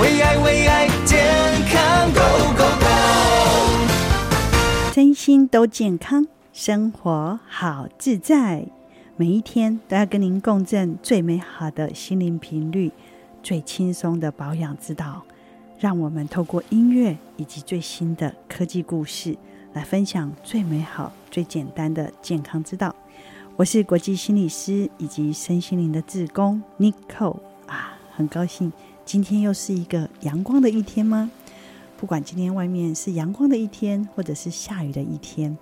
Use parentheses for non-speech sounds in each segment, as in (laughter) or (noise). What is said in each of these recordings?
为爱为爱健康 Go Go Go，身心都健康，生活好自在。每一天都要跟您共振最美好的心灵频率，最轻松的保养之道。让我们透过音乐以及最新的科技故事，来分享最美好、最简单的健康之道。我是国际心理师以及身心灵的志工 Nico 啊，很高兴。今天又是一个阳光的一天吗？不管今天外面是阳光的一天，或者是下雨的一天，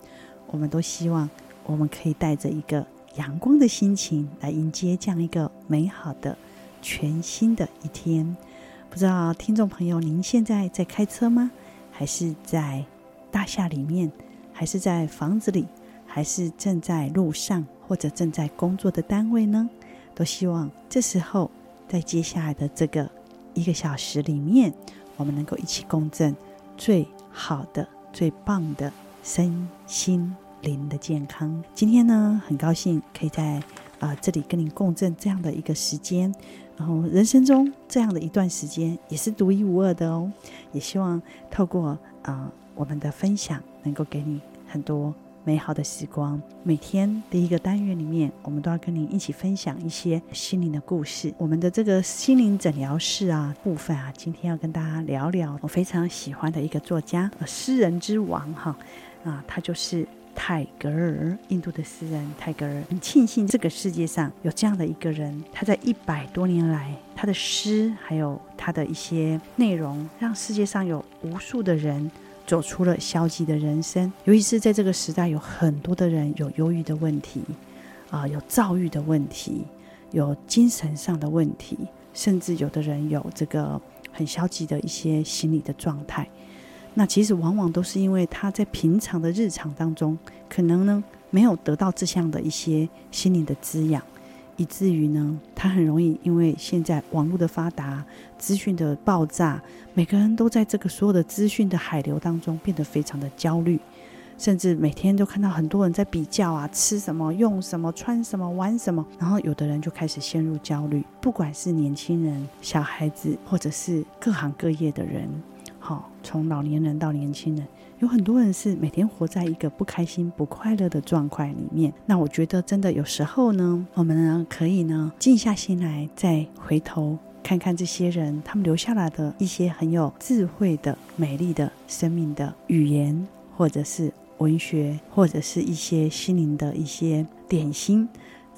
我们都希望我们可以带着一个阳光的心情来迎接这样一个美好的全新的一天。不知道听众朋友，您现在在开车吗？还是在大厦里面？还是在房子里？还是正在路上？或者正在工作的单位呢？都希望这时候在接下来的这个。一个小时里面，我们能够一起共振最好的、最棒的身心灵的健康。今天呢，很高兴可以在啊、这里跟您共振这样的一个时间，然后人生中这样的一段时间也是独一无二的哦。也希望透过啊、我们的分享，能够给你很多。美好的时光，每天第一个单元里面，我们都要跟您一起分享一些心灵的故事。我们的这个心灵诊疗室啊部分啊，今天要跟大家聊聊我非常喜欢的一个作家，诗人之王哈啊，他就是泰戈尔，印度的诗人泰戈尔。很庆幸这个世界上有这样的一个人，他在一百多年来，他的诗还有他的一些内容，让世界上有无数的人。走出了消极的人生，尤其是在这个时代，有很多的人有忧郁的问题，啊、有躁郁的问题，有精神上的问题，甚至有的人有这个很消极的一些心理的状态。那其实往往都是因为他在平常的日常当中，可能呢没有得到这项的一些心灵的滋养。以至于呢，他很容易因为现在网络的发达、资讯的爆炸，每个人都在这个所有的资讯的海流当中变得非常的焦虑，甚至每天都看到很多人在比较啊，吃什么、用什么、穿什么、玩什么，然后有的人就开始陷入焦虑，不管是年轻人、小孩子，或者是各行各业的人，好，从老年人到年轻人。有很多人是每天活在一个不开心、不快乐的状况里面。那我觉得，真的有时候呢，我们呢可以呢静下心来，再回头看看这些人，他们留下来的一些很有智慧的、美丽的生命的语言，或者是文学，或者是一些心灵的一些点心，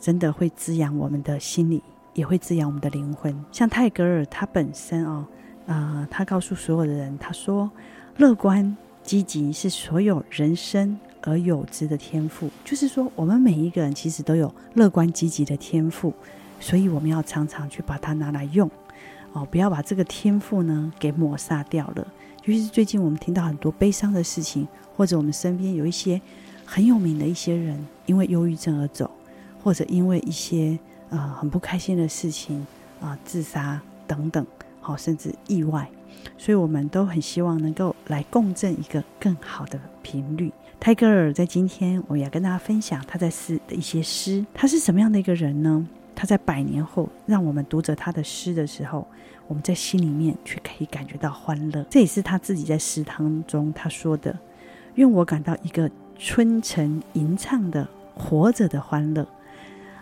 真的会滋养我们的心理，也会滋养我们的灵魂。像泰戈尔他本身哦，啊、呃，他告诉所有的人，他说乐观。积极是所有人生而有之的天赋，就是说，我们每一个人其实都有乐观积极的天赋，所以我们要常常去把它拿来用，哦，不要把这个天赋呢给抹杀掉了。尤其是最近我们听到很多悲伤的事情，或者我们身边有一些很有名的一些人因为忧郁症而走，或者因为一些、呃、很不开心的事情啊、自杀等等，好、甚至意外。所以，我们都很希望能够来共振一个更好的频率。泰戈尔在今天，我也要跟大家分享他在诗的一些诗。他是什么样的一个人呢？他在百年后，让我们读着他的诗的时候，我们在心里面却可以感觉到欢乐。这也是他自己在诗当中他说的：“愿我感到一个春晨吟唱的活着的欢乐。”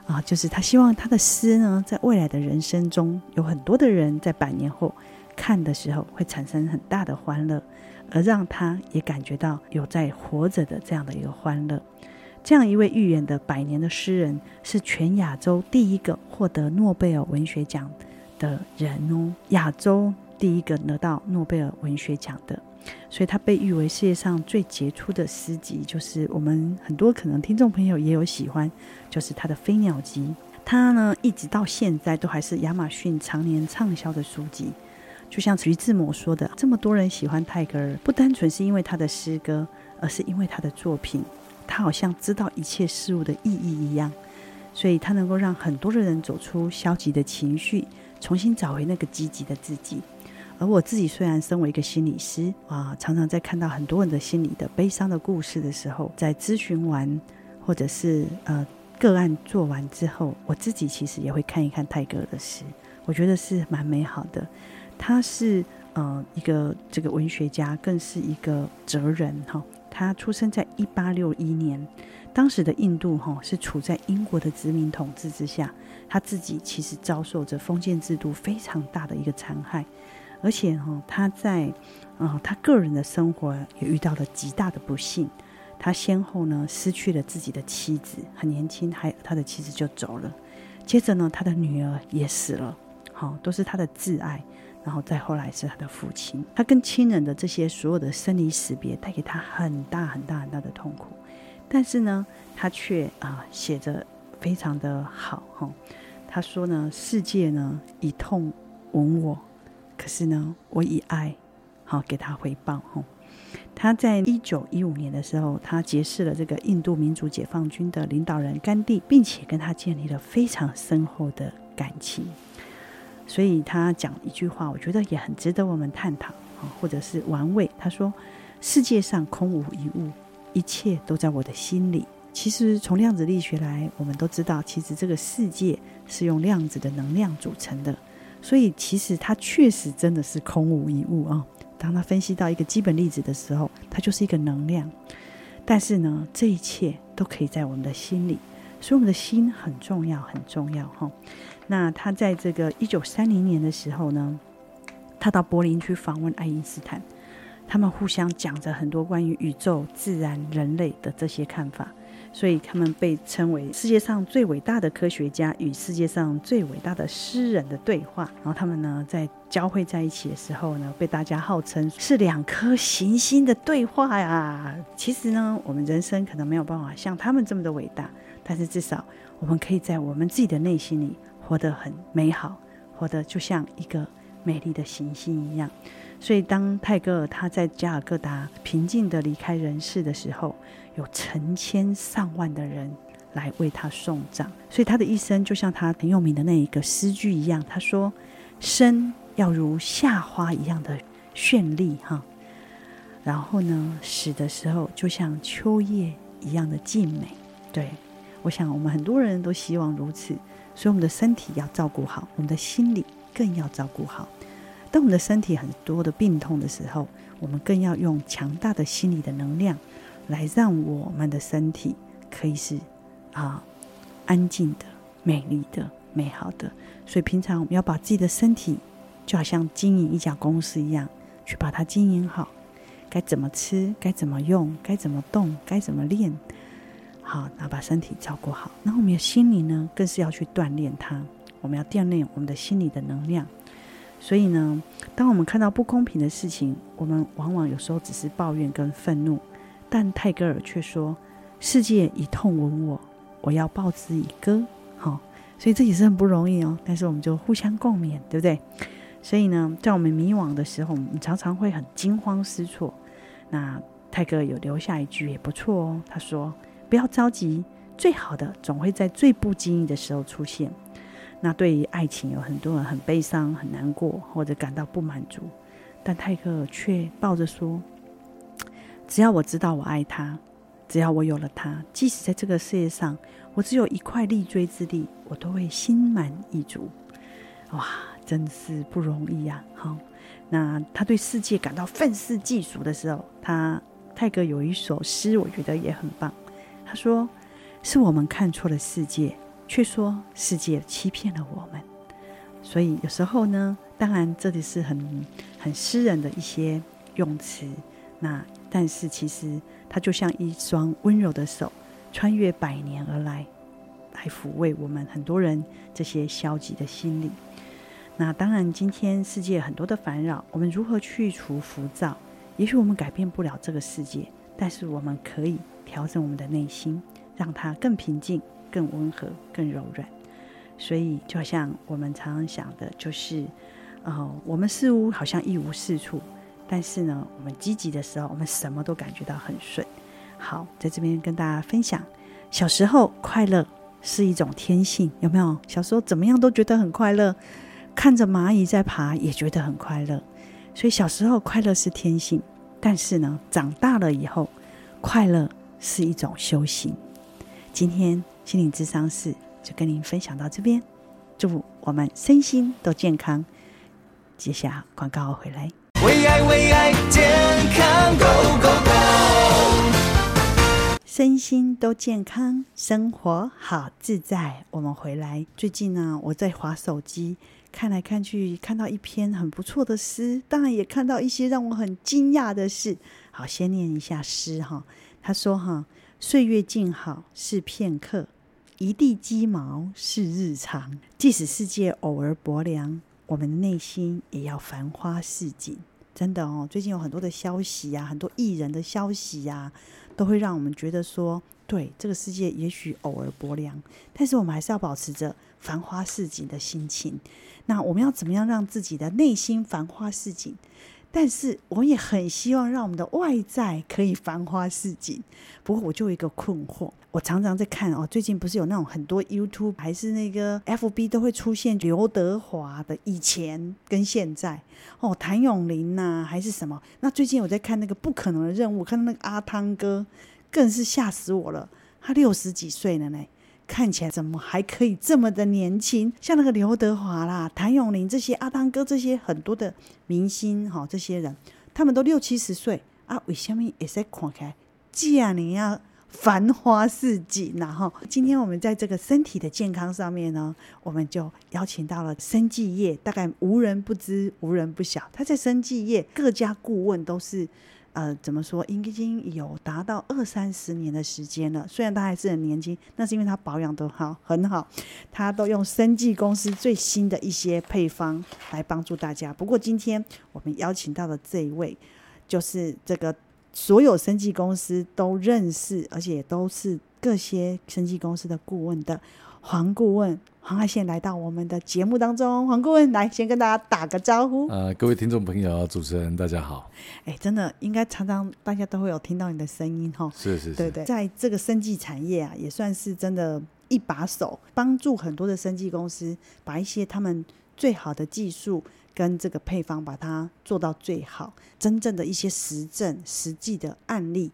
啊，就是他希望他的诗呢，在未来的人生中，有很多的人在百年后。看的时候会产生很大的欢乐，而让他也感觉到有在活着的这样的一个欢乐。这样一位预言的百年的诗人，是全亚洲第一个获得诺贝尔文学奖的人哦，亚洲第一个得到诺贝尔文学奖的，所以他被誉为世界上最杰出的诗集。就是我们很多可能听众朋友也有喜欢，就是他的《飞鸟集》，他呢一直到现在都还是亚马逊常年畅销的书籍。就像徐志摩说的，这么多人喜欢泰戈尔，不单纯是因为他的诗歌，而是因为他的作品。他好像知道一切事物的意义一样，所以他能够让很多的人走出消极的情绪，重新找回那个积极的自己。而我自己虽然身为一个心理师啊，常常在看到很多人的心理的悲伤的故事的时候，在咨询完或者是呃个案做完之后，我自己其实也会看一看泰戈尔的诗，我觉得是蛮美好的。他是呃一个这个文学家，更是一个哲人哈。他出生在一八六一年，当时的印度哈是处在英国的殖民统治之下，他自己其实遭受着封建制度非常大的一个残害，而且哈他在啊、呃、他个人的生活也遇到了极大的不幸。他先后呢失去了自己的妻子，很年轻，还他的妻子就走了。接着呢，他的女儿也死了，好，都是他的挚爱。然后再后来是他的父亲，他跟亲人的这些所有的生离死别，带给他很大很大很大的痛苦。但是呢，他却啊写着非常的好哈。他说呢，世界呢以痛吻我，可是呢，我以爱好给他回报哈。他在一九一五年的时候，他结识了这个印度民主解放军的领导人甘地，并且跟他建立了非常深厚的感情。所以他讲一句话，我觉得也很值得我们探讨啊，或者是玩味。他说：“世界上空无一物，一切都在我的心里。”其实从量子力学来，我们都知道，其实这个世界是用量子的能量组成的。所以其实它确实真的是空无一物啊。当他分析到一个基本粒子的时候，它就是一个能量。但是呢，这一切都可以在我们的心里，所以我们的心很重要，很重要哈。那他在这个一九三零年的时候呢，他到柏林去访问爱因斯坦，他们互相讲着很多关于宇宙、自然、人类的这些看法。所以他们被称为世界上最伟大的科学家与世界上最伟大的诗人的对话。然后他们呢，在交汇在一起的时候呢，被大家号称是两颗行星的对话呀。其实呢，我们人生可能没有办法像他们这么的伟大，但是至少我们可以在我们自己的内心里活得很美好，活得就像一个美丽的行星一样。所以，当泰戈尔他在加尔各答平静地离开人世的时候，有成千上万的人来为他送葬。所以，他的一生就像他很有名的那一个诗句一样，他说：“生要如夏花一样的绚丽，哈。然后呢，死的时候就像秋叶一样的静美。”对，我想我们很多人都希望如此。所以，我们的身体要照顾好，我们的心理更要照顾好。当我们的身体很多的病痛的时候，我们更要用强大的心理的能量，来让我们的身体可以是啊安静的、美丽的、美好的。所以平常我们要把自己的身体，就好像经营一家公司一样，去把它经营好。该怎么吃，该怎么用，该怎么动，该怎么练，好，那把身体照顾好。那我们的心灵呢，更是要去锻炼它。我们要锻炼我们的心理的能量。所以呢，当我们看到不公平的事情，我们往往有时候只是抱怨跟愤怒，但泰戈尔却说：“世界以痛吻我，我要报之以歌。”好，所以这也是很不容易哦。但是我们就互相共勉，对不对？所以呢，在我们迷惘的时候，我们常常会很惊慌失措。那泰戈尔有留下一句也不错哦，他说：“不要着急，最好的总会在最不经意的时候出现。”那对于爱情，有很多人很悲伤、很难过，或者感到不满足，但泰戈尔却抱着说：“只要我知道我爱他，只要我有了他，即使在这个世界上我只有一块立锥之地，我都会心满意足。”哇，真是不容易呀！好，那他对世界感到愤世嫉俗的时候，他泰戈有一首诗，我觉得也很棒。他说：“是我们看错了世界。”却说世界欺骗了我们，所以有时候呢，当然这里是很很私人的一些用词，那但是其实它就像一双温柔的手，穿越百年而来，来抚慰我们很多人这些消极的心理。那当然，今天世界很多的烦扰，我们如何去除浮躁？也许我们改变不了这个世界，但是我们可以调整我们的内心，让它更平静。更温和、更柔软，所以就像我们常常想的，就是，哦，我们似乎好像一无是处，但是呢，我们积极的时候，我们什么都感觉到很顺。好，在这边跟大家分享，小时候快乐是一种天性，有没有？小时候怎么样都觉得很快乐，看着蚂蚁在爬也觉得很快乐，所以小时候快乐是天性，但是呢，长大了以后，快乐是一种修行。今天。心灵智商室就跟您分享到这边，祝福我们身心都健康。接下广告回来。为爱为爱健康 Go Go Go，身心都健康，生活好自在。我们回来，最近呢，我在滑手机，看来看去，看到一篇很不错的诗，当然也看到一些让我很惊讶的事。好，先念一下诗哈。他说哈，岁月静好是片刻，一地鸡毛是日常。即使世界偶尔薄凉，我们的内心也要繁花似锦。真的哦，最近有很多的消息呀、啊，很多艺人的消息呀、啊，都会让我们觉得说，对这个世界也许偶尔薄凉，但是我们还是要保持着繁花似锦的心情。那我们要怎么样让自己的内心繁花似锦？但是我也很希望让我们的外在可以繁花似锦。不过我就有一个困惑，我常常在看哦，最近不是有那种很多 YouTube 还是那个 FB 都会出现刘德华的以前跟现在哦，谭咏麟呐还是什么？那最近我在看那个不可能的任务，看到那个阿汤哥更是吓死我了，他六十几岁了呢。看起来怎么还可以这么的年轻？像那个刘德华啦、谭咏麟这些、阿汤哥这些很多的明星哈，这些人他们都六七十岁啊，为什么也在看起来这样要繁花似锦？然后今天我们在这个身体的健康上面呢，我们就邀请到了生技业，大概无人不知、无人不晓。他在生技业各家顾问都是。呃，怎么说？已经有达到二三十年的时间了。虽然他还是很年轻，那是因为他保养得好，很好。他都用生技公司最新的一些配方来帮助大家。不过今天我们邀请到的这一位，就是这个所有生技公司都认识，而且都是各些生技公司的顾问的。黄顾问黄爱宪来到我们的节目当中，黄顾问来先跟大家打个招呼。呃，各位听众朋友、主持人，大家好。哎，真的应该常常大家都会有听到你的声音哈。是是是，对对，在这个生技产业啊，也算是真的一把手，帮助很多的生技公司把一些他们最好的技术跟这个配方把它做到最好，真正的一些实证、实际的案例。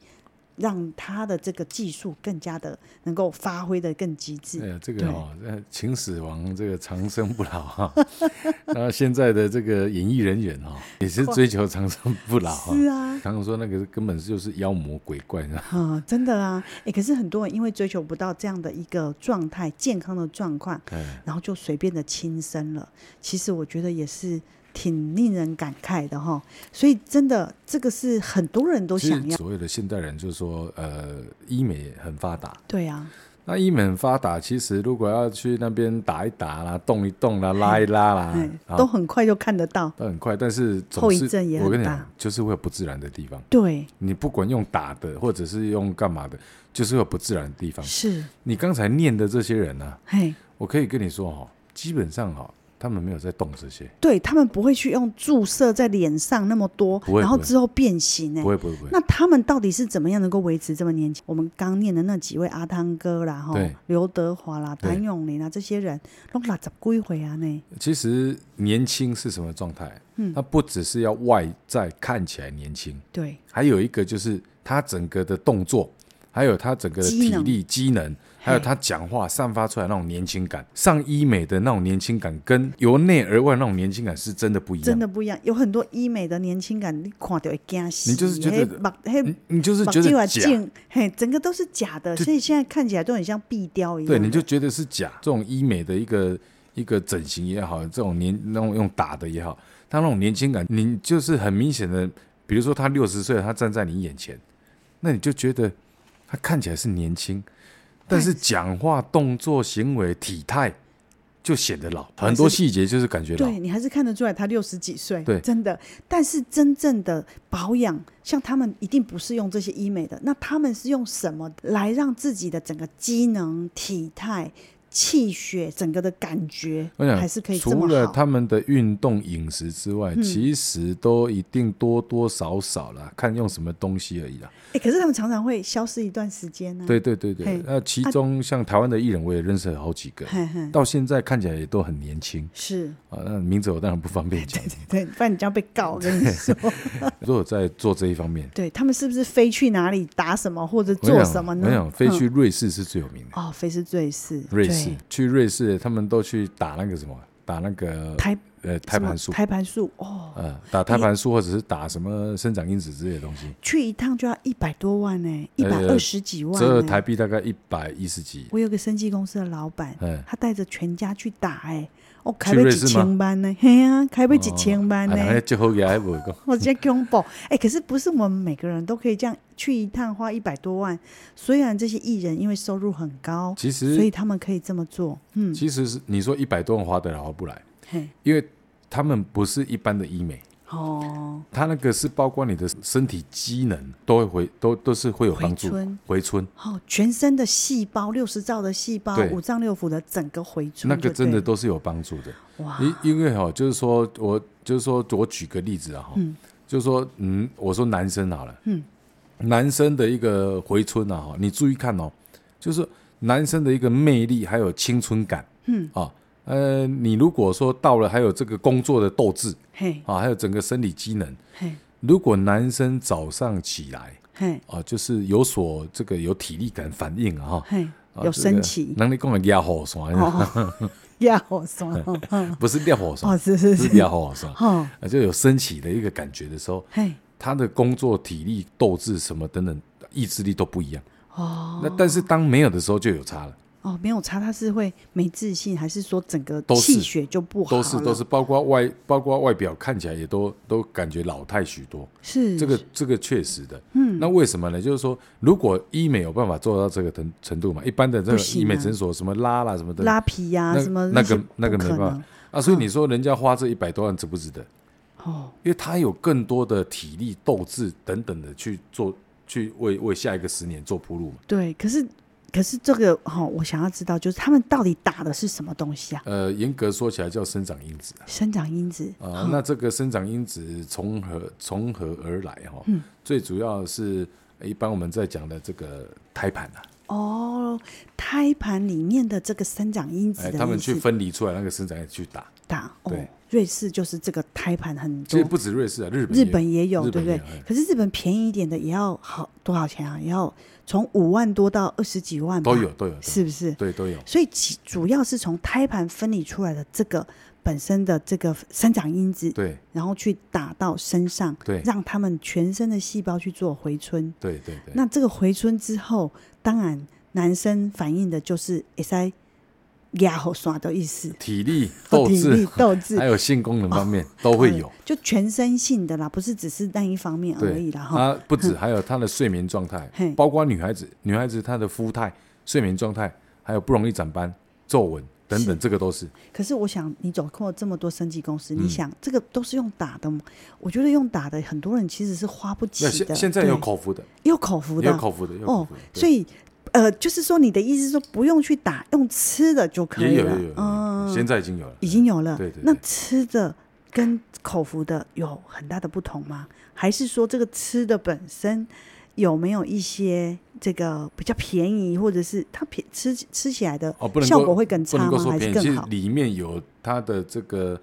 让他的这个技术更加的能够发挥的更极致。哎呀，这个哦，秦始皇这个长生不老哈，(laughs) 那现在的这个演艺人员哈，也是追求长生不老。是啊，常常说那个根本就是妖魔鬼怪啊。啊，真的啊，哎，可是很多人因为追求不到这样的一个状态、健康的状况，然后就随便的轻生了。其实我觉得也是。挺令人感慨的哈，所以真的这个是很多人都想要。所谓的现代人就是说，呃，医美很发达。对啊，那医美很发达，其实如果要去那边打一打啦、动一动啦、拉一拉啦，都很快就看得到。都很快，但是后遗症也很大。我跟你讲，就是会有不自然的地方。对，你不管用打的，或者是用干嘛的，就是会有不自然的地方。是你刚才念的这些人呢、啊？嘿，我可以跟你说哈，基本上哈。他们没有在动这些，对他们不会去用注射在脸上那么多，然后之后变形哎，不会不会不会。那他们到底是怎么样能够维持这么年轻？我们刚念的那几位阿汤哥啦，哈，刘德华啦，谭咏麟啊，这些人都六十几岁啊呢。其实年轻是什么状态？嗯，他不只是要外在看起来年轻，对，还有一个就是他整个的动作，还有他整个的体力机能。还有他讲话散发出来那种年轻感，上医美的那种年轻感，跟由内而外那种年轻感是真的不一样，真的不一样。有很多医美的年轻感，你看到会惊死。你就是觉得，你你就是觉得假，嘿，整个都是假的，所以现在看起来都很像壁雕一样。对，你就觉得是假。这种医美的一个一个整形也好，这种年那种用打的也好，他那种年轻感，你就是很明显的，比如说他六十岁，他站在你眼前，那你就觉得他看起来是年轻。但是讲话、动作、行为、体态就显得老，很多细节就是感觉老。对，你还是看得出来他六十几岁，对，真的。但是真正的保养，像他们一定不是用这些医美的，那他们是用什么来让自己的整个机能、体态？气血整个的感觉，还是可以。除了他们的运动饮食之外，嗯，其实都一定多多少少啦，看用什么东西而已啦。哎，可是他们常常会消失一段时间呢。对对对对，那其中像台湾的艺人，我也认识了好几个，到现在看起来也都很年轻。是啊，那名字我当然不方便讲，(laughs) 对，不然你就要被告。我跟你说，(laughs) 如果在做这一方面，对他们是不是飞去哪里打什么或者做什么呢？没有，飞去瑞士是最有名的。哦，飞是瑞士，瑞士。去瑞士，他们都去打那个什么，打那个胎呃胎盘素，胎盘素哦，呃，打胎盘素或者是打什么生长因子之类的东西，去一趟就要一百多万呢，一百二十几万，这台币大概一百一十几。我有个生技公司的老板，嗯，他带着全家去打，哎，哦，开不几千万呢，(laughs) 嘿呀，开不几千万呢，最后也还不够，我直接恐怖，哎，可是不是我们每个人都可以这样去一趟花一百多万？虽然这些艺人因为收入很高，其实所以他们可以这么做，嗯，其实是你说一百多万花得了划不来，嘿，因为。他们不是一般的医美哦，他那个是包括你的身体机能都会回都都是会有帮助，回春，回春。哦，全身的细胞六十兆的细胞，五脏六腑的整个回春，那个真的都是有帮助的。哇，因因为哈，就是说我就是说我举个例子啊哈，嗯，就是说嗯，我说男生好了，嗯，男生的一个回春啊哈，你注意看哦，就是男生的一个魅力还有青春感，嗯。啊。呃，你如果说到了还有这个工作的斗志，嘿，啊，还有整个生理机能，嘿，如果男生早上起来，嘿，啊，就是有所这个有体力感反应啊，哈，(laughs) 嘿，有升起，能力讲的压火酸，压火酸，不是烈火酸，是是是。压火酸，啊，就有升起的一个感觉的时候，嘿，他的工作体力、斗志什么等等，意志力都不一样，哦，那但是当没有的时候就有差了。哦，没有差，他是会没自信，还是说整个气血就不好？都是都是，包括外包括外表看起来也都都感觉老态许多。是这个这个确实的。嗯，那为什么呢？就是说，如果医美有办法做到这个程程度嘛，一般的这个医美诊所什么拉啦什么的拉皮呀、啊，什么那个那个没办法啊。所以你说人家花这一百多万值不值得？哦，因为他有更多的体力、斗志等等的去做，去为为下一个十年做铺路嘛。对，可是。可是这个哈、哦，我想要知道，就是他们到底打的是什么东西啊？呃，严格说起来叫生长因子。生长因子啊，那这个生长因子从何从何而来哈？嗯，最主要是一般我们在讲的这个胎盘啊。哦，胎盘里面的这个生长因子，他们去分离出来那个生长因子去打打。哦、对，瑞士就是这个胎盘很多，其实不止瑞士啊，日本日本，也有对不对？可是日本便宜一点的也要好多少钱啊？也要。从五万多到二十几万都有，都有，是不是？对，都有。所以其主要是从胎盘分离出来的这个本身的这个生长因子，对，然后去打到身上，对，让他们全身的细胞去做回春，对对对。那这个回春之后，当然男生反映的就是诶压好刷的意思，体力、斗志、斗志，(laughs) 还有性功能方面都会有，就全身性的啦，不是只是那一方面而已啦。哈，不止，还有她的睡眠状态，包括女孩子，女孩子她的肤态、睡眠状态，还有不容易长斑、皱纹等等，这个都是。可是我想，你走过这么多升级公司，你想这个都是用打的吗？我觉得用打的很多人其实是花不起的。现在有口服的，有口服的，有口服的，哦，所以。呃，就是说，你的意思是说，不用去打，用吃的就可以了。嗯，现在已经有了，已经有了。对对。那吃的跟口服的有很大的不同吗？还是说，这个吃的本身有没有一些这个比较便宜，或者是它便吃吃起来的效果会更差吗？还是更好？里面有它的这个。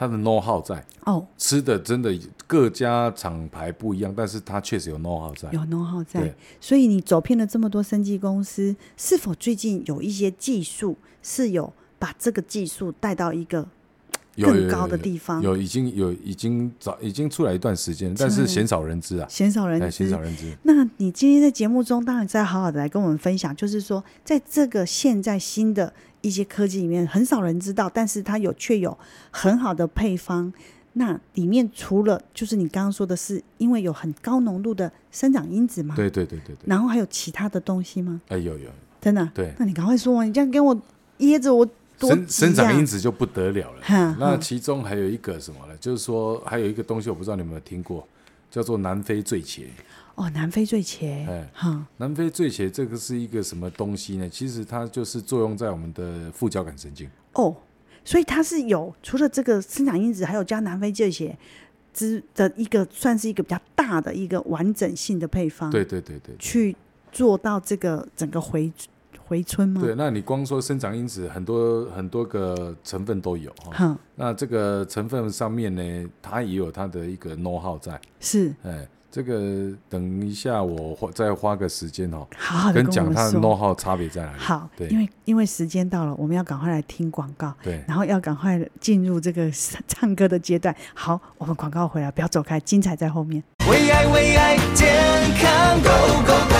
它的 know how 在哦，吃的真的各家厂牌不一样，但是它确实有 know how 在，有 know how 在。所以你走遍了这么多生技公司，是否最近有一些技术是有把这个技术带到一个更高的地方？有已经有已经早已经出来一段时间，但是鲜少人知啊，鲜少人知，鲜少人知。那你今天在节目中当然再好好的来跟我们分享，就是说在这个现在新的。一些科技里面很少人知道，但是它有却有很好的配方。那里面除了就是你刚刚说的是，因为有很高浓度的生长因子嘛？对对对对对。然后还有其他的东西吗？哎，有有。真的？对。那你赶快说，你这样跟我噎着我多、啊。生生长因子就不得了了。哈那其中还有一个什么呢？就是说还有一个东西，我不知道你有没有听过，叫做南非醉茄。哦，南非醉茄，哎，哈，南非醉茄这个是一个什么东西呢？其实它就是作用在我们的副交感神经。哦，所以它是有除了这个生长因子，还有加南非醉茄之的一个，算是一个比较大的一个完整性的配方。对对对对，去做到这个整个回回春吗？对，那你光说生长因子，很多很多个成分都有哈。哼，那这个成分上面呢，它也有它的一个 know how 在。是，哎，这个等一下我花再花个时间哦，好好的跟讲它的说。know how 差别在哪里。好，对因为因为时间到了，我们要赶快来听广告，对，然后要赶快进入这个唱歌的阶段。好，我们广告回来，不要走开，精彩在后面。为爱为爱健康 Go Go Go！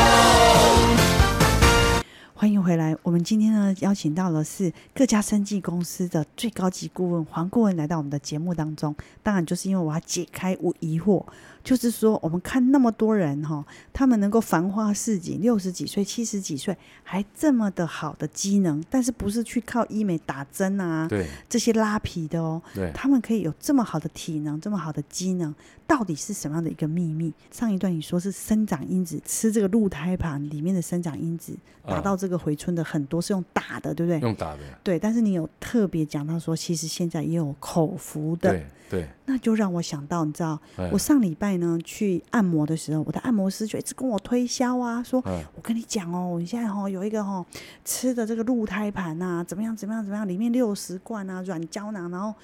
欢迎回来。我们今天呢，邀请到的是各家生计公司的最高级顾问黄顾问来到我们的节目当中。当然，就是因为我要解开我疑惑，就是说我们看那么多人哈，他们能够繁花似锦，六十几岁、七十几岁还这么的好的机能，但是不是去靠医美打针啊，对，这些拉皮的哦，对，他们可以有这么好的体能，这么好的机能，到底是什么样的一个秘密？上一段你说是生长因子，吃这个鹿胎盘里面的生长因子，达到这个回春的很多是用打的，对不对？用打的。对，但是你有特别讲到说，其实现在也有口服的，对对，那就让我想到，你知道，哎。我上礼拜呢去按摩的时候，我的按摩师就一直跟我推销啊，说，嗯我跟你讲哦，你现在哦有一个哦吃的这个鹿胎盘呐，怎么样怎么样怎么样，里面六十罐啊软胶囊，然后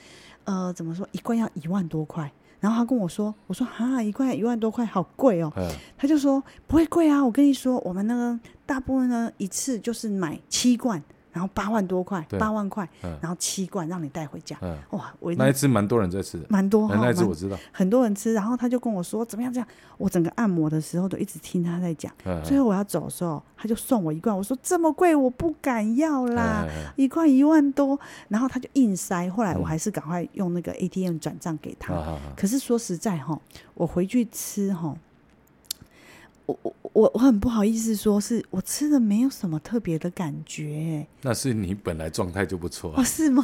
呃怎么说一罐要一万多块，然后他跟我说，我说哈一罐一万多块好贵哦，嗯，他就说不会贵啊，我跟你说，我们那个大部分呢一次就是买七罐，然后八万多块，八万块，嗯然后七罐让你带回家，嗯，哇，我那一支蛮多人在吃的，蛮多哈，哎那一支我知道，很多人吃，然后他就跟我说怎么样这样，我整个按摩的时候都一直听他在讲，嗯，最后我要走的时候，他就送我一罐，我说这么贵我不敢要啦，一罐一万多，然后他就硬塞，后来我嗯还是赶快用那个 ATM 转账给他。可是说实在哈，我回去吃哈，我我我我很不好意思说，是我吃的没有什么特别的感觉，那是你本来状态就不错哦，啊，是吗？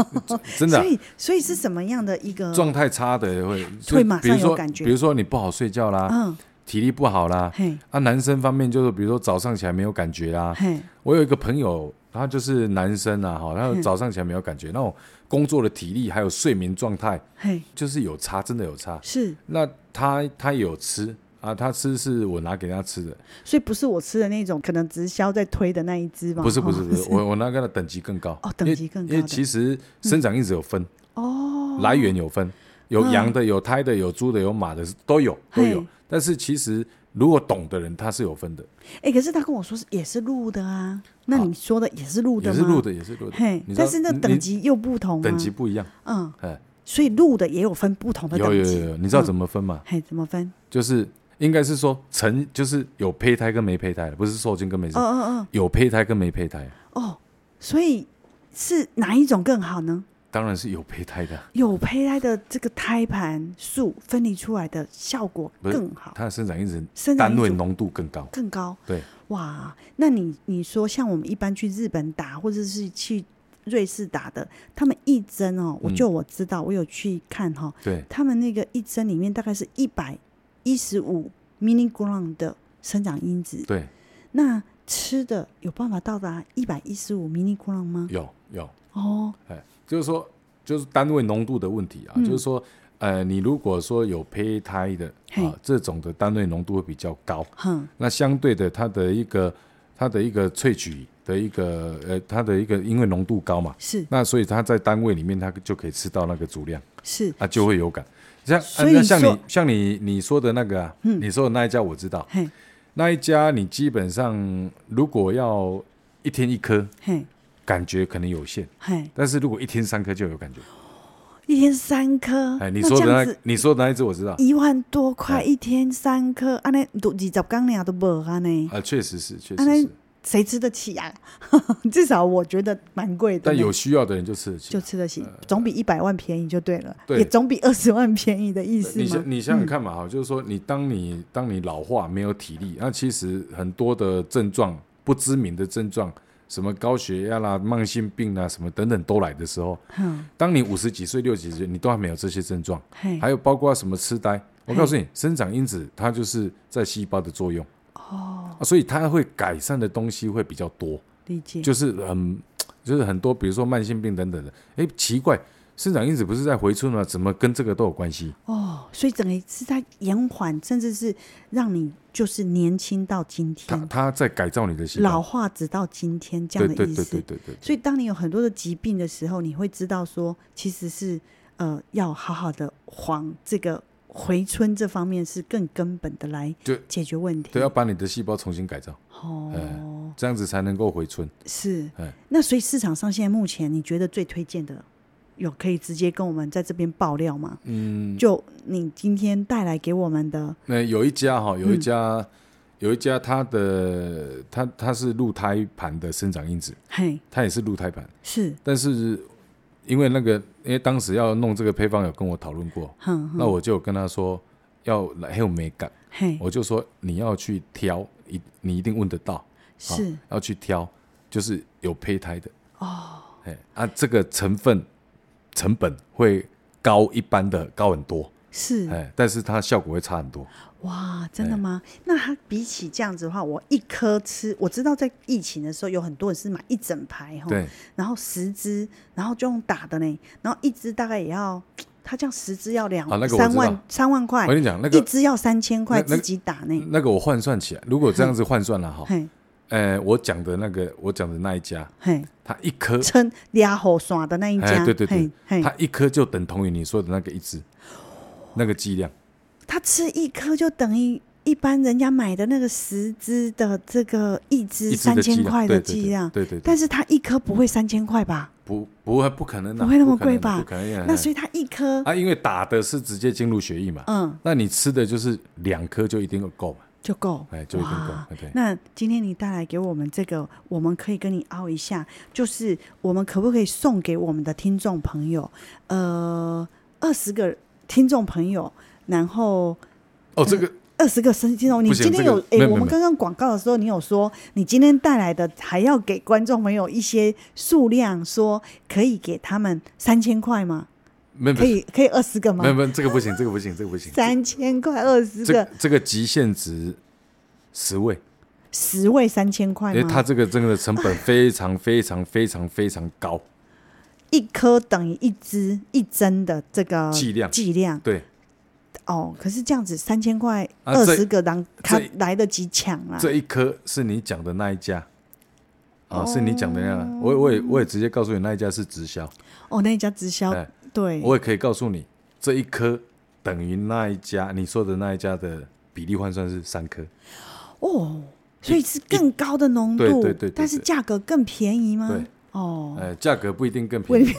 (laughs) 真的啊。所以所以是什么样的一个状态差的会会马上有感觉比如说你不好睡觉啦，嗯。体力不好啦，嘿。啊，男生方面就是比如说早上起来没有感觉啦，嘿。我有一个朋友，他就是男生啊，哈，他嗯早上起来没有感觉，那种工作的体力还有睡眠状态嘿。就是有差，真的有差。是，那他他也有吃啊，他吃是我拿给他吃的，所以不是我吃的那种可能直销在推的那一只吗？不是不是哦 (laughs) 不是，我我那个的等级更高哦等级更高因为因为其实生长因子有分，哦来源有分，有嗯羊的，有胎的，有猪的，有马的，都有都有。但是其实如果懂的人，他是有分的，哎、可是他跟我说是也是鹿的啊，那你说的也是鹿的吗？也是鹿的，也是鹿的。嘿但是那等级又不同、啊，等级不一样，嗯，哎，所以鹿的也有分不同的等级。有有有有，你知道怎么？么分吗？嘿，怎么分？就是应该是说成就是有胚胎跟没胚胎的，不是受精跟没受精，嗯嗯嗯。有胚胎跟没胚胎，哦哦，所以是哪一种更好呢？当然是有胚胎的，有胚胎的这个胎盘素分离出来的效果更好，它的生长因子单位浓度更高。更高。对，哇，那你你说像我们一般去日本打，或者是去瑞士打的，他们一针哦，我嗯。就我知道，我有去看哈、哦，对，他们那个一针里面大概是一百一十五 milligram 的生长因子，对，那吃的有办法到达一百一十五 milligram 吗？有有，哦，哎，就是说就是单位浓度的问题啊，嗯。就是说，呃，你如果说有胚胎的啊，这种的单位浓度会比较高，嗯，那相对的它的一个它的一个萃取的一个呃，它的一个因为浓度高嘛，是。那所以它在单位里面它就可以吃到那个足量。是，啊，就会有感。像、啊、像你像你你说的那个啊，嗯。你说的那一家我知道，那一家你基本上如果要一天一颗，感觉可能有限，嘿，但是如果一天三颗就有感觉。一天三颗，哎，你说的那你说的那一只我知道，一万多块哎。一天三颗，安尼都二十公里都无啊呢，啊，确实是确实是，谁吃得起啊？(laughs) 至少我觉得蛮贵的。但有需要的人就吃得起就。吃得起，总比一百万便宜就对了，对也总比二十万便宜的意思？你想 (laughs) 你想想看嘛，哈、就是说你当你当你老化没有体力，那其实很多的症状不知名的症状，什么高血压啦、慢性病啊，什么等等都来的时候，嗯，当你五十几岁、六十几岁，你都还没有这些症状，还有包括什么痴呆，我告诉你，生长因子它就是在细胞的作用哦，啊，所以它会改善的东西会比较多，理解，就是很就是很多，比如说慢性病等等的，哎，奇怪，生长因子不是在回春吗？怎么跟这个都有关系？哦，所以整个是在延缓，甚至是让你就是年轻到今天。它它在改造你的细胞，老化直到今天这样的意思。对对对对对，对，对。所以当你有很多的疾病的时候，你会知道说，其实是呃要好好的防这个回春这方面是更根本的来解决问题。对，要把你的细胞重新改造。哦。这样子才能够回春。是。那所以市场上现在目前你觉得最推荐的？有可以直接跟我们在这边爆料吗？嗯，就你今天带来给我们的，那有一家哈，有一家，嗯、有一家，它的它它是鹿胎盘的生长因子，嘿，它也是鹿胎盘，是，但是因为那个，因为当时要弄这个配方，有跟我讨论过，哼，那我就跟他说要来很有美感，嘿，我就说你要去挑，一你一定问得到，是，要去挑，就是有胚胎的。哦，哎啊，这个成分。成本会高一般的高很多，是，哎，但是它效果会差很多。哇，真的吗？那它比起这样子的话，我一颗吃，我知道在疫情的时候有很多人是买一整排哈，对，然后十支，然后就用打的呢，然后一支大概也要，它这样十支要两三万三万块。我跟你讲，那个一支要三千块，自己打呢。那个我换算起来，如果这样子换算了哈。呃，我讲的那个，我讲的那一家，嘿，他一颗称俩好耍的那一家，对对对，他一颗就等同于你说的那个一支，那个剂量。他吃一颗就等于一般人家买的那个十支的这个一支三千块的剂量，对对。但是他一颗不会三千块吧？不，不会，不可能，不会那么贵吧？不可能。那所以他一颗啊，因为打的是直接进入血液嘛，嗯，那你吃的就是两颗就一定够嘛。就够，哎，就够。Okay. 那今天你带来给我们这个，我们可以跟你凹一下，就是我们可不可以送给我们的听众朋友，呃，二十个听众朋友，然后哦，这个二十个生听众，你今天有哎，我们刚刚广告的时候，你有说你今天带来的还要给观众朋友一些数量，说可以给他们三千块吗？没可以可以二十个吗？没有没有，这个不行，这个不行，这个不行。三千块二十个，这这个极限值十位，十位三千块。因为它这个真的成本非常非常非常非常高，一颗等于一支一针的这个剂量剂量。对，哦，可是这样子三千块二十个，当他来得及抢啊。这一颗是你讲的那一家啊，是你讲的那样。我我也我也直接告诉你那一家是直销。哦，那一家直销。对，我也可以告诉你，这一颗等于那一家你说的那一家的比例换算是三颗。哦，所以是更高的浓度，对对对，但是价格更便宜吗？对，哦，哎，价格不一定更便宜。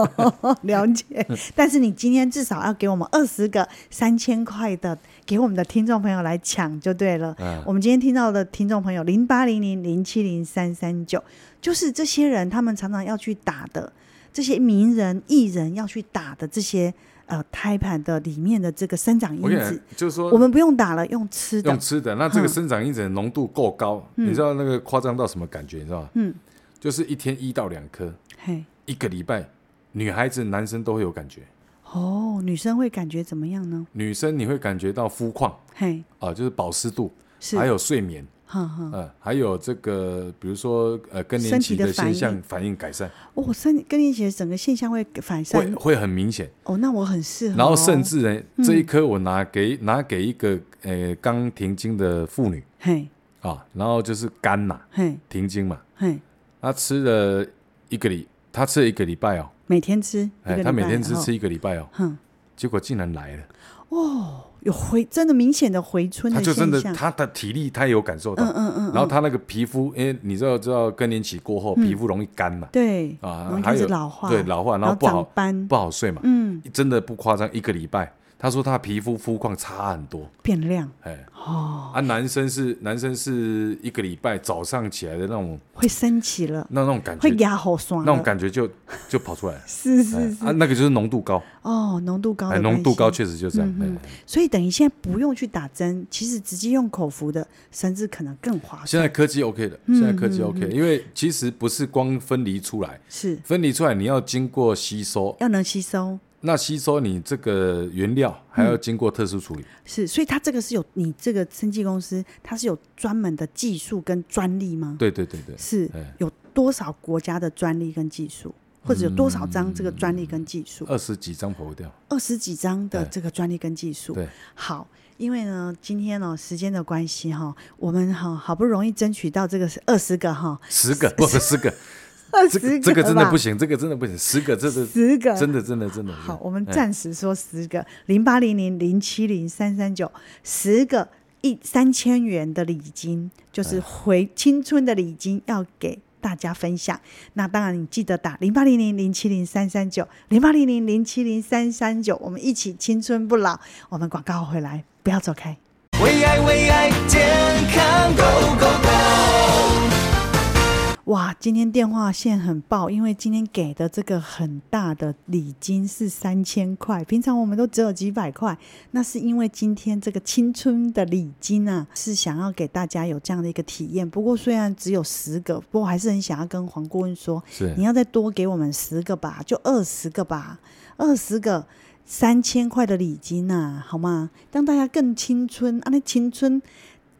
(laughs) 了解，但是你今天至少要给我们二十个三千块的，给我们的听众朋友来抢就对了。嗯，我们今天听到的听众朋友零八零零零七零三三九，就是这些人，他们常常要去打的。这些名人艺人要去打的这些呃胎盘的里面的这个生长因子，就是说我们不用打了，用吃的。用吃的，那这个生长因子浓度够高，嗯、你知道那个夸张到什么感觉？你知道吗？嗯，就是一天一到两颗，嘿，一个礼拜，女孩子、男生都会有感觉。哦，女生会感觉怎么样呢？女生你会感觉到肤况，嘿，啊，就是保湿度，是还有睡眠。嗯嗯，还有这个，比如说呃，更年期的现象反应改善。哦，生更年期的整个现象会反善，会会很明显。哦，那我很适合。然后甚至呢，这一颗我拿给拿给一个呃刚停经的妇女，嘿啊，然后就是肝嘛，嘿停经嘛，嘿，她吃了一个礼，他吃了一个礼拜哦，每天吃，哎，他每天吃吃一个礼拜哦，哼，结果竟然来了，哦。有回真的明显的回春的，他就真的他的体力他也有感受到，嗯嗯嗯，然后他那个皮肤，因为你知道知道更年期过后皮肤容易干嘛，对啊，还有老化，对老化，然后不好不好睡嘛，嗯，真的不夸张，一个礼拜。他说他皮肤肤况差很多，变亮，哎。哦，啊，男生是男生是一个礼拜早上起来的那种会升起了，那那种感觉会压好酸，那种感觉就就跑出来，(laughs) 是是是，啊，那个就是浓度高。哦，浓度高，哎，浓度高确实就这样，所以等于现在不用去打针，其实直接用口服的，甚至可能更划算。现在科技 OK 的，现在科技 OK，因为其实不是光分离出来，是。分离出来，你要经过吸收，要能吸收。那吸收你这个原料还要经过特殊处理，嗯、是，所以它这个是有你这个生技公司，它是有专门的技术跟专利吗？对对对对，是有多少国家的专利跟技术？或者有多少张这个专利跟技术？二十几张跑不掉，二十几张的这个专利跟技术。对，好，因为呢，今天呢，时间的关系哈，我们哈好不容易争取到这个是二十个哈，十个不是十个。(laughs) 这个这个真的不行，这个真的不行，十个这是十个，真的真的真的。好，我们暂时说十个，零八零零零七零三三九，十个一三千元的礼金，就是回青春的礼金，要给大家分享。那当然，你记得打零八零零零七零三三九，零八零零零七零三三九，我们一起青春不老。我们广告回来，不要走开。为爱为爱健康 Go Go。哇，今天电话线很爆，因为今天给的这个很大的礼金是三千块，平常我们都只有几百块，那是因为今天这个青春的礼金啊，是想要给大家有这样的一个体验。不过虽然只有十个，不过还是很想要跟黄顾问说，你要再多给我们十个吧，就二十个吧，二十个三千块的礼金啊，好吗？让大家更青春啊，那青春，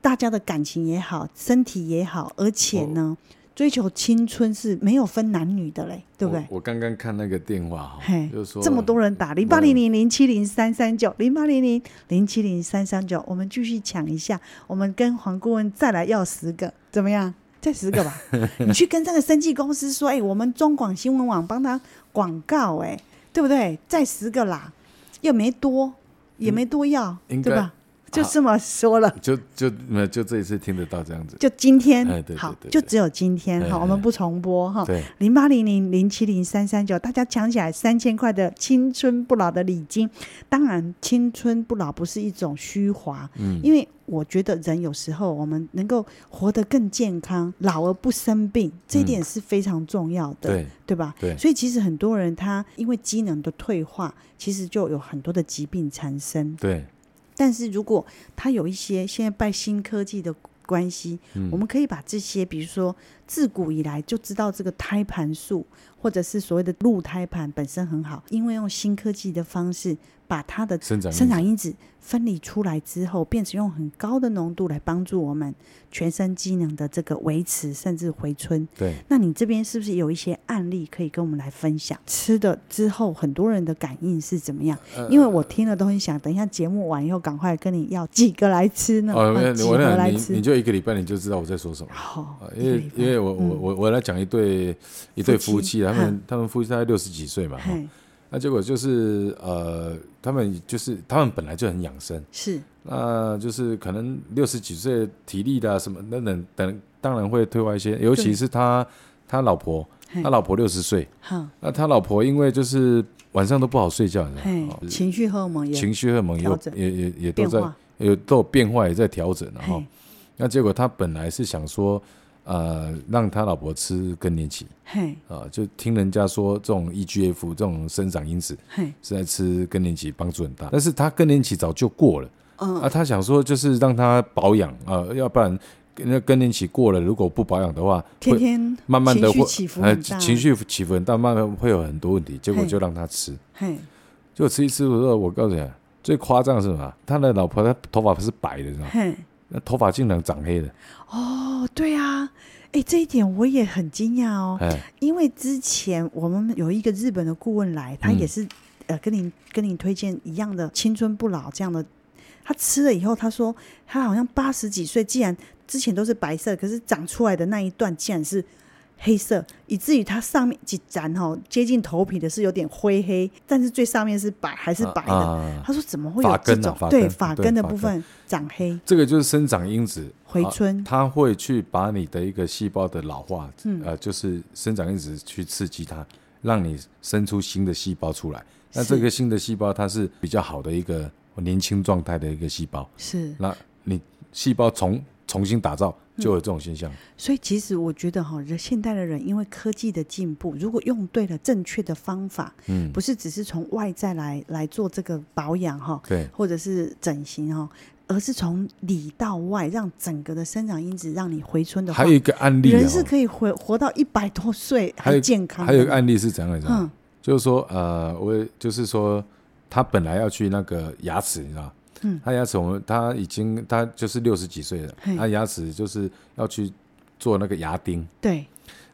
大家的感情也好，身体也好，而且呢。哦追求青春是没有分男女的嘞，对不对？我刚刚看那个电话哈，就是说这么多人打零八零零零七零三三九零八零零零七零三三九，我们继续抢一下，我们跟黄顾问再来要十个，怎么样？再十个吧，(laughs) 你去跟这个生技公司说，哎、欸，我们中广新闻网帮他广告、欸，哎，对不对？再十个啦，又没多，也没多要，嗯、对吧？就这么说了，就就没就这一次听得到这样子，就今天，好，就只有今天，好，我们不重播哈。对，零八零零零七零三三九，大家抢起来三千块的青春不老的礼金。当然，青春不老不是一种虚华，嗯，因为我觉得人有时候我们能够活得更健康，老而不生病，这一点是非常重要的，对、嗯、对吧？对，所以其实很多人他因为机能的退化，其实就有很多的疾病产生，对。但是如果他有一些现在拜新科技的关系，嗯，我们可以把这些，比如说自古以来就知道这个胎盘素，或者是所谓的鹿胎盘本身很好，因为用新科技的方式。把它的生长生长因子分离出来之后，变成用很高的浓度来帮助我们全身机能的这个维持，甚至回春。对，那你这边是不是有一些案例可以跟我们来分享？吃的之后，很多人的感应是怎么样？呃、因为我听了都很想，等一下节目完以后，赶快跟你要几个来吃呢？哦，几个来吃？你，你就一个礼拜你就知道我在说什么。好、哦，因为因为我我我我来讲一对一对夫妻，他们他们夫妻大概六十几岁嘛。那结果就是，呃，他们就是他们本来就很养生，是，那就是可能六十几岁体力的、啊、什么等等等，当然会退化一些。尤其是他他老婆，他老婆六十岁，好那他老婆因为就是晚上都不好睡觉，情绪荷尔蒙也情绪荷尔蒙也也也也都在有都有变化，也在调整，然后，那结果他本来是想说。呃，让他老婆吃更年期，嘿，啊，就听人家说这种 EGF 这种生长因子，嘿，是在吃更年期帮助很大。但是他更年期早就过了，嗯，啊，他想说就是让他保养啊，要不然那更年期过了，如果不保养的话，天天慢慢的会起伏很大，情绪起伏很大，慢慢会有很多问题。结果就让他吃，嘿，就吃一吃。我说我告诉你，最夸张的是什么？他的老婆他头发不是白的，是吧？嘿。那头发竟然长黑了哦，对啊，哎、欸，这一点我也很惊讶哦，因为之前我们有一个日本的顾问来，他也是、嗯、呃跟您跟您推荐一样的青春不老这样的，他吃了以后，他说他好像八十几岁，既然之前都是白色，可是长出来的那一段竟然是。黑色，以至于它上面几盏哈接近头皮的是有点灰黑，但是最上面是白，还是白的。他说怎么会有这种？对，发根的部分长黑。这个就是生长因子回春、啊，它会去把你的一个细胞的老化，嗯、呃，就是生长因子去刺激它，让你生出新的细胞出来。那这个新的细胞它是比较好的一个年轻状态的一个细胞。是，那你细胞重重新打造。就有这种现象，嗯，所以其实我觉得哈，现代的人因为科技的进步，如果用对了正确的方法，嗯，不是只是从外在来来做这个保养哈，对，或者是整形哈，而是从里到外，让整个的生长因子让你回春的话，还有一个案例，人是可以活活到一百多岁还健康。还有一个案例是怎样来着？嗯，就是说呃，我就是说他本来要去那个牙齿，你知道。嗯，他牙齿我们他已经他就是六十几岁了，他牙齿就是要去做那个牙钉。对，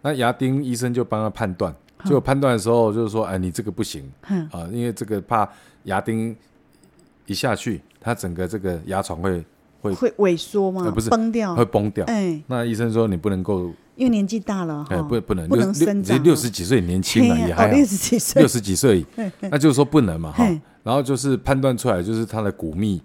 那牙钉医生就帮他判断，结果判断的时候就是说，哎，你这个不行嗯啊，因为这个怕牙钉一下去，他整个这个牙床会会会萎缩吗？呃不是崩掉？会。崩掉。哎，那医生说你不能够，因为年纪大了哎，哈，不不能不能六生长。六六十几岁年轻了嘿也还六，十几岁。六，十几岁，那就是说不能嘛哈。嘿。然后就是判断出来就是他的骨密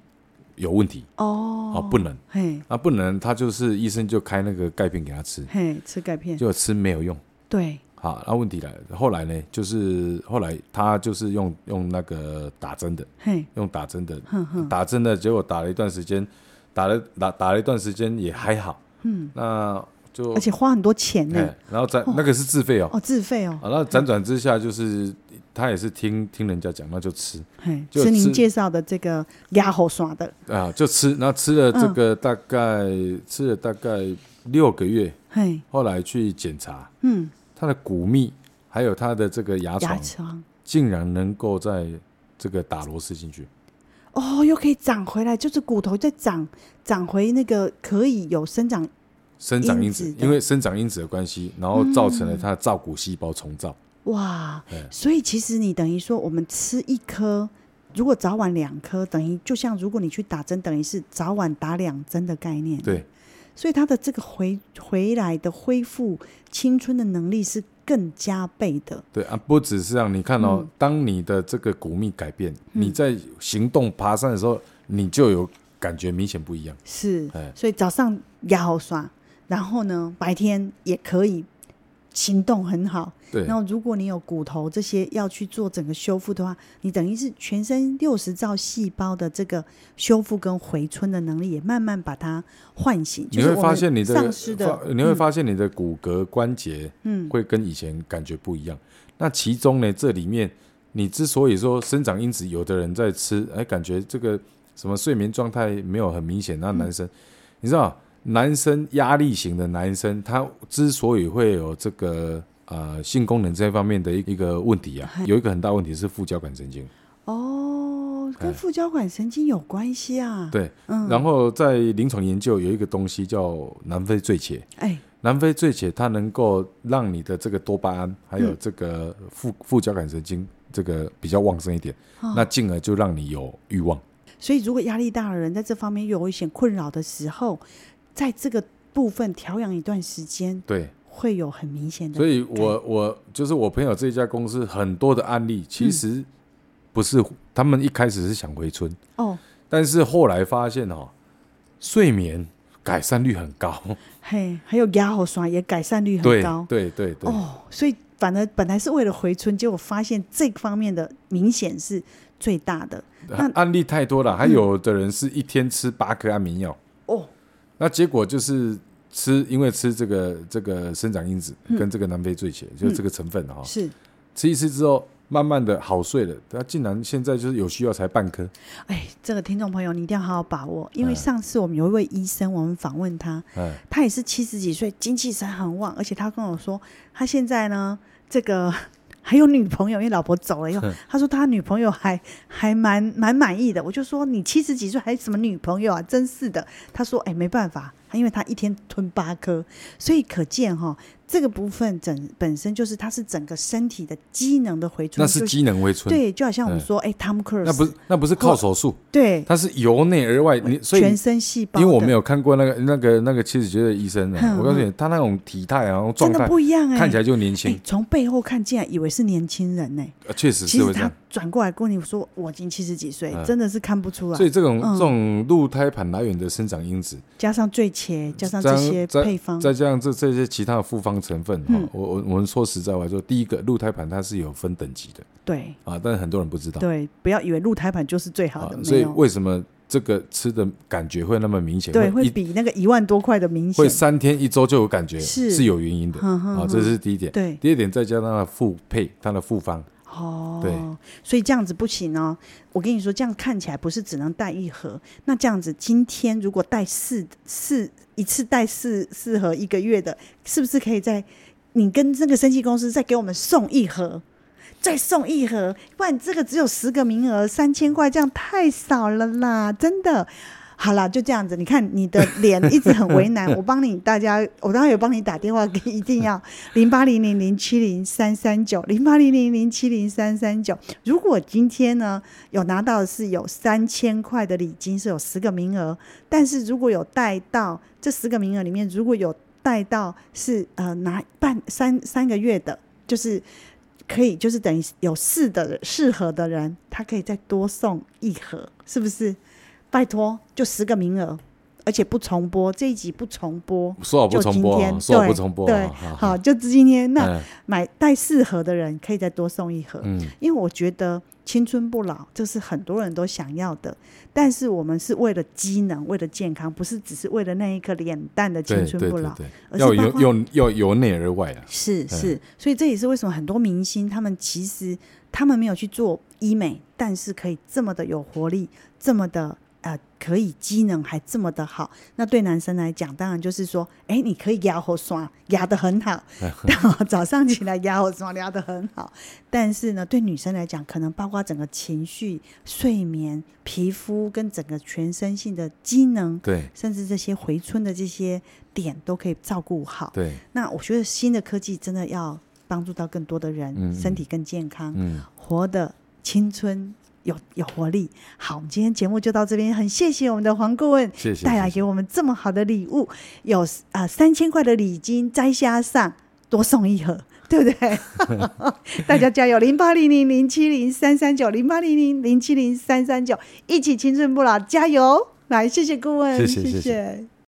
有问题。哦。啊，不能。嘿，啊不能，他就是医生就开那个钙片给他吃，嘿，吃钙片，结果吃没有用。对，好，那问题来了，后来呢，就是后来他就是用用那个打针的，嘿，用打针的，哼哼，打针的结果打了一段时间，打了打打了一段时间也还好，嗯，那就而且花很多钱呢。哎，，然后再那个是自费哦，哦，自费哦，啊，那辗转之下就是他也是听听人家讲，那就吃。嘿，就是您吃介绍的这个鸭喉刷的，啊，就吃，然后吃了这个大概吃了大概六个月，嘿，后来去检查嗯，他的骨密还有他的这个牙牙床，床，竟然能够在这个打螺丝进去。哦，又可以长回来，就是骨头再长长回那个可以有生长，生长因子因为生长因子的关系，然后造成了它的造骨细胞重造。哇，所以其实你等于说，我们吃一颗，如果早晚两颗，等于就像如果你去打针，等于是早晚打两针的概念。，对，所以它的这个回回来的恢复青春的能力是更加倍的。对啊，不只是这样，你看哦，嗯当你的这个骨密改变，你在行动爬山的时候，你就有感觉明显不一样。是哎，所以早上牙好刷，然后呢，白天也可以行动很好。对然，后，如果你有骨头这些要去做整个修复的话，你等于是全身六十兆细胞的这个修复跟回春的能力，也慢慢把它唤醒。你会发现你的丧失的，你会发现你的骨骼关节嗯会跟以前感觉不一样。那其中呢，这里面你之所以说生长因子，有的人在吃，哎，感觉这个什么睡眠状态没有很明显。那男生，你知道，男生压力型的男生，他之所以会有这个呃性功能这方面的一一个问题啊，有一个很大问题是副交感神经。哦，跟哎副交感神经有关系啊。，对，嗯，然后在临床研究有一个东西叫南非醉茄。哎，南非醉茄它能够让你的这个多巴胺还有这个副副交感神经这个比较旺盛一点，哦那进而就让你有欲望。所以如果压力大的人在这方面有一些困扰的时候，在这个部分调养一段时间，对，会有很明显的。所以我我就是我朋友这一家公司很多的案例，其实不是、他们一开始是想回春，哦，但是后来发现哦，睡眠改善率很高，嘿，还有牙好刷也改善率很高。对对对，哦，所以反而本来是为了回春，结果发现这方面的明显是最大的。那案例太多了，还有的人是一天吃八颗安眠药。哦，那结果就是吃，因为吃这个这个生长因子跟这个南非醉茄，就是这个成分哈、是，吃一吃之后，慢慢的好睡了。他竟然现在就是有需要才半颗，哎，这个听众朋友你一定要好好把握，因为嗯。上次我们有一位医生，我们访问他，哎，他也是七十几岁，精气神很旺，而且他跟我说，他现在呢，这个还有女朋友，因为老婆走了以后，他说他女朋友还还蛮蛮满意的。我就说你七十几岁还什么女朋友啊？真是的。他说哎，没办法，因为他一天吞八颗，所以可见哈、这个部分整本身就是它是整个身体的机能的回春，那是机能回春，对，就好像我们说哎，Tom Cruise 那不是那不是靠手术，对，它是由内而外。你所以全身细胞，因为我没有看过那个那个那个七十几岁的医生我告诉你，他那种体态啊，状真的态不一样哎、看起来就年哎轻，，从背后看进来以为是年轻人呢、呃确实其实他是会这样。转过来跟你说，我已经七十几岁，嗯真的是看不出来。所以这种嗯这种鹿胎盘来源的生长因子，加上醉茄，加上这些再配方，再加上这这些其他的复方成分哈、嗯我我我们说实在话，就第一个鹿胎盘它是有分等级的对啊，但是很多人不知道对，不要以为鹿胎盘就是最好的，，啊所以。为什么这个吃的感觉会那么明显？对，会比那个一万多块的明显会。三天一周就有感觉，是是有原因的啊，这是第一点。对，第二点再加上它的复配，它的复方，哦，对，所以这样子不行哦。我跟你说，这样看起来不是只能带一盒，那这样子今天如果带四四一次带四四盒一个月的，是不是可以在你跟这个生技公司再给我们送一盒？再送一盒，不然这个只有十个名额，三千块，这样太少了啦，真的好了，就这样子。你看你的脸一直很为难，(laughs) 我帮你大家，我刚刚有帮你打电话给，一定要 (laughs) 零八零零零七零三三九零八零零零七零三三九。如果今天呢有拿到的是有三千块的礼金，是有十个名额。但是如果有带到这十个名额里面，如果有带到是呃拿半三三个月的，就是可以，就是等于有四的适合的人，他可以再多送一盒，是不是？拜托，就十个名额，而且不重播，这一集不重播，说好不重播，说好不重播，对，好，就今天那买带四盒的人可以再多送一盒，嗯，因为我觉得青春不老，这是很多人都想要的，但是我们是为了机能，为了健康，不是只是为了那一颗脸蛋的青春不老，要由由要由内而外啊，是是，所以这也是为什么很多明星他们其实他们没有去做医美，但是可以这么的有活力，这么的。呃，可以机能还这么的好，那对男生来讲，当然就是说，哎、欸，你可以压和刷，压得很好，(laughs) 早上起来压和刷，压得很好。但是呢，对女生来讲，可能包括整个情绪、睡眠、皮肤跟整个全身性的机能，对，甚至这些回春的这些点都可以照顾好。对，那我觉得新的科技真的要帮助到更多的人，嗯、身体更健康，嗯、活得青春。有有活力，好，我们今天节目就到这边，很谢谢我们的黄顾问，谢谢带来给我们这么好的礼物，有啊三千块的礼金，再加上多送一盒，(laughs) 对不对？(laughs) 大家加油，零八零零零七零三三九，零八零零零七零三三九，一起青春不老，加油！来，谢谢顾问，谢谢。谢谢谢谢。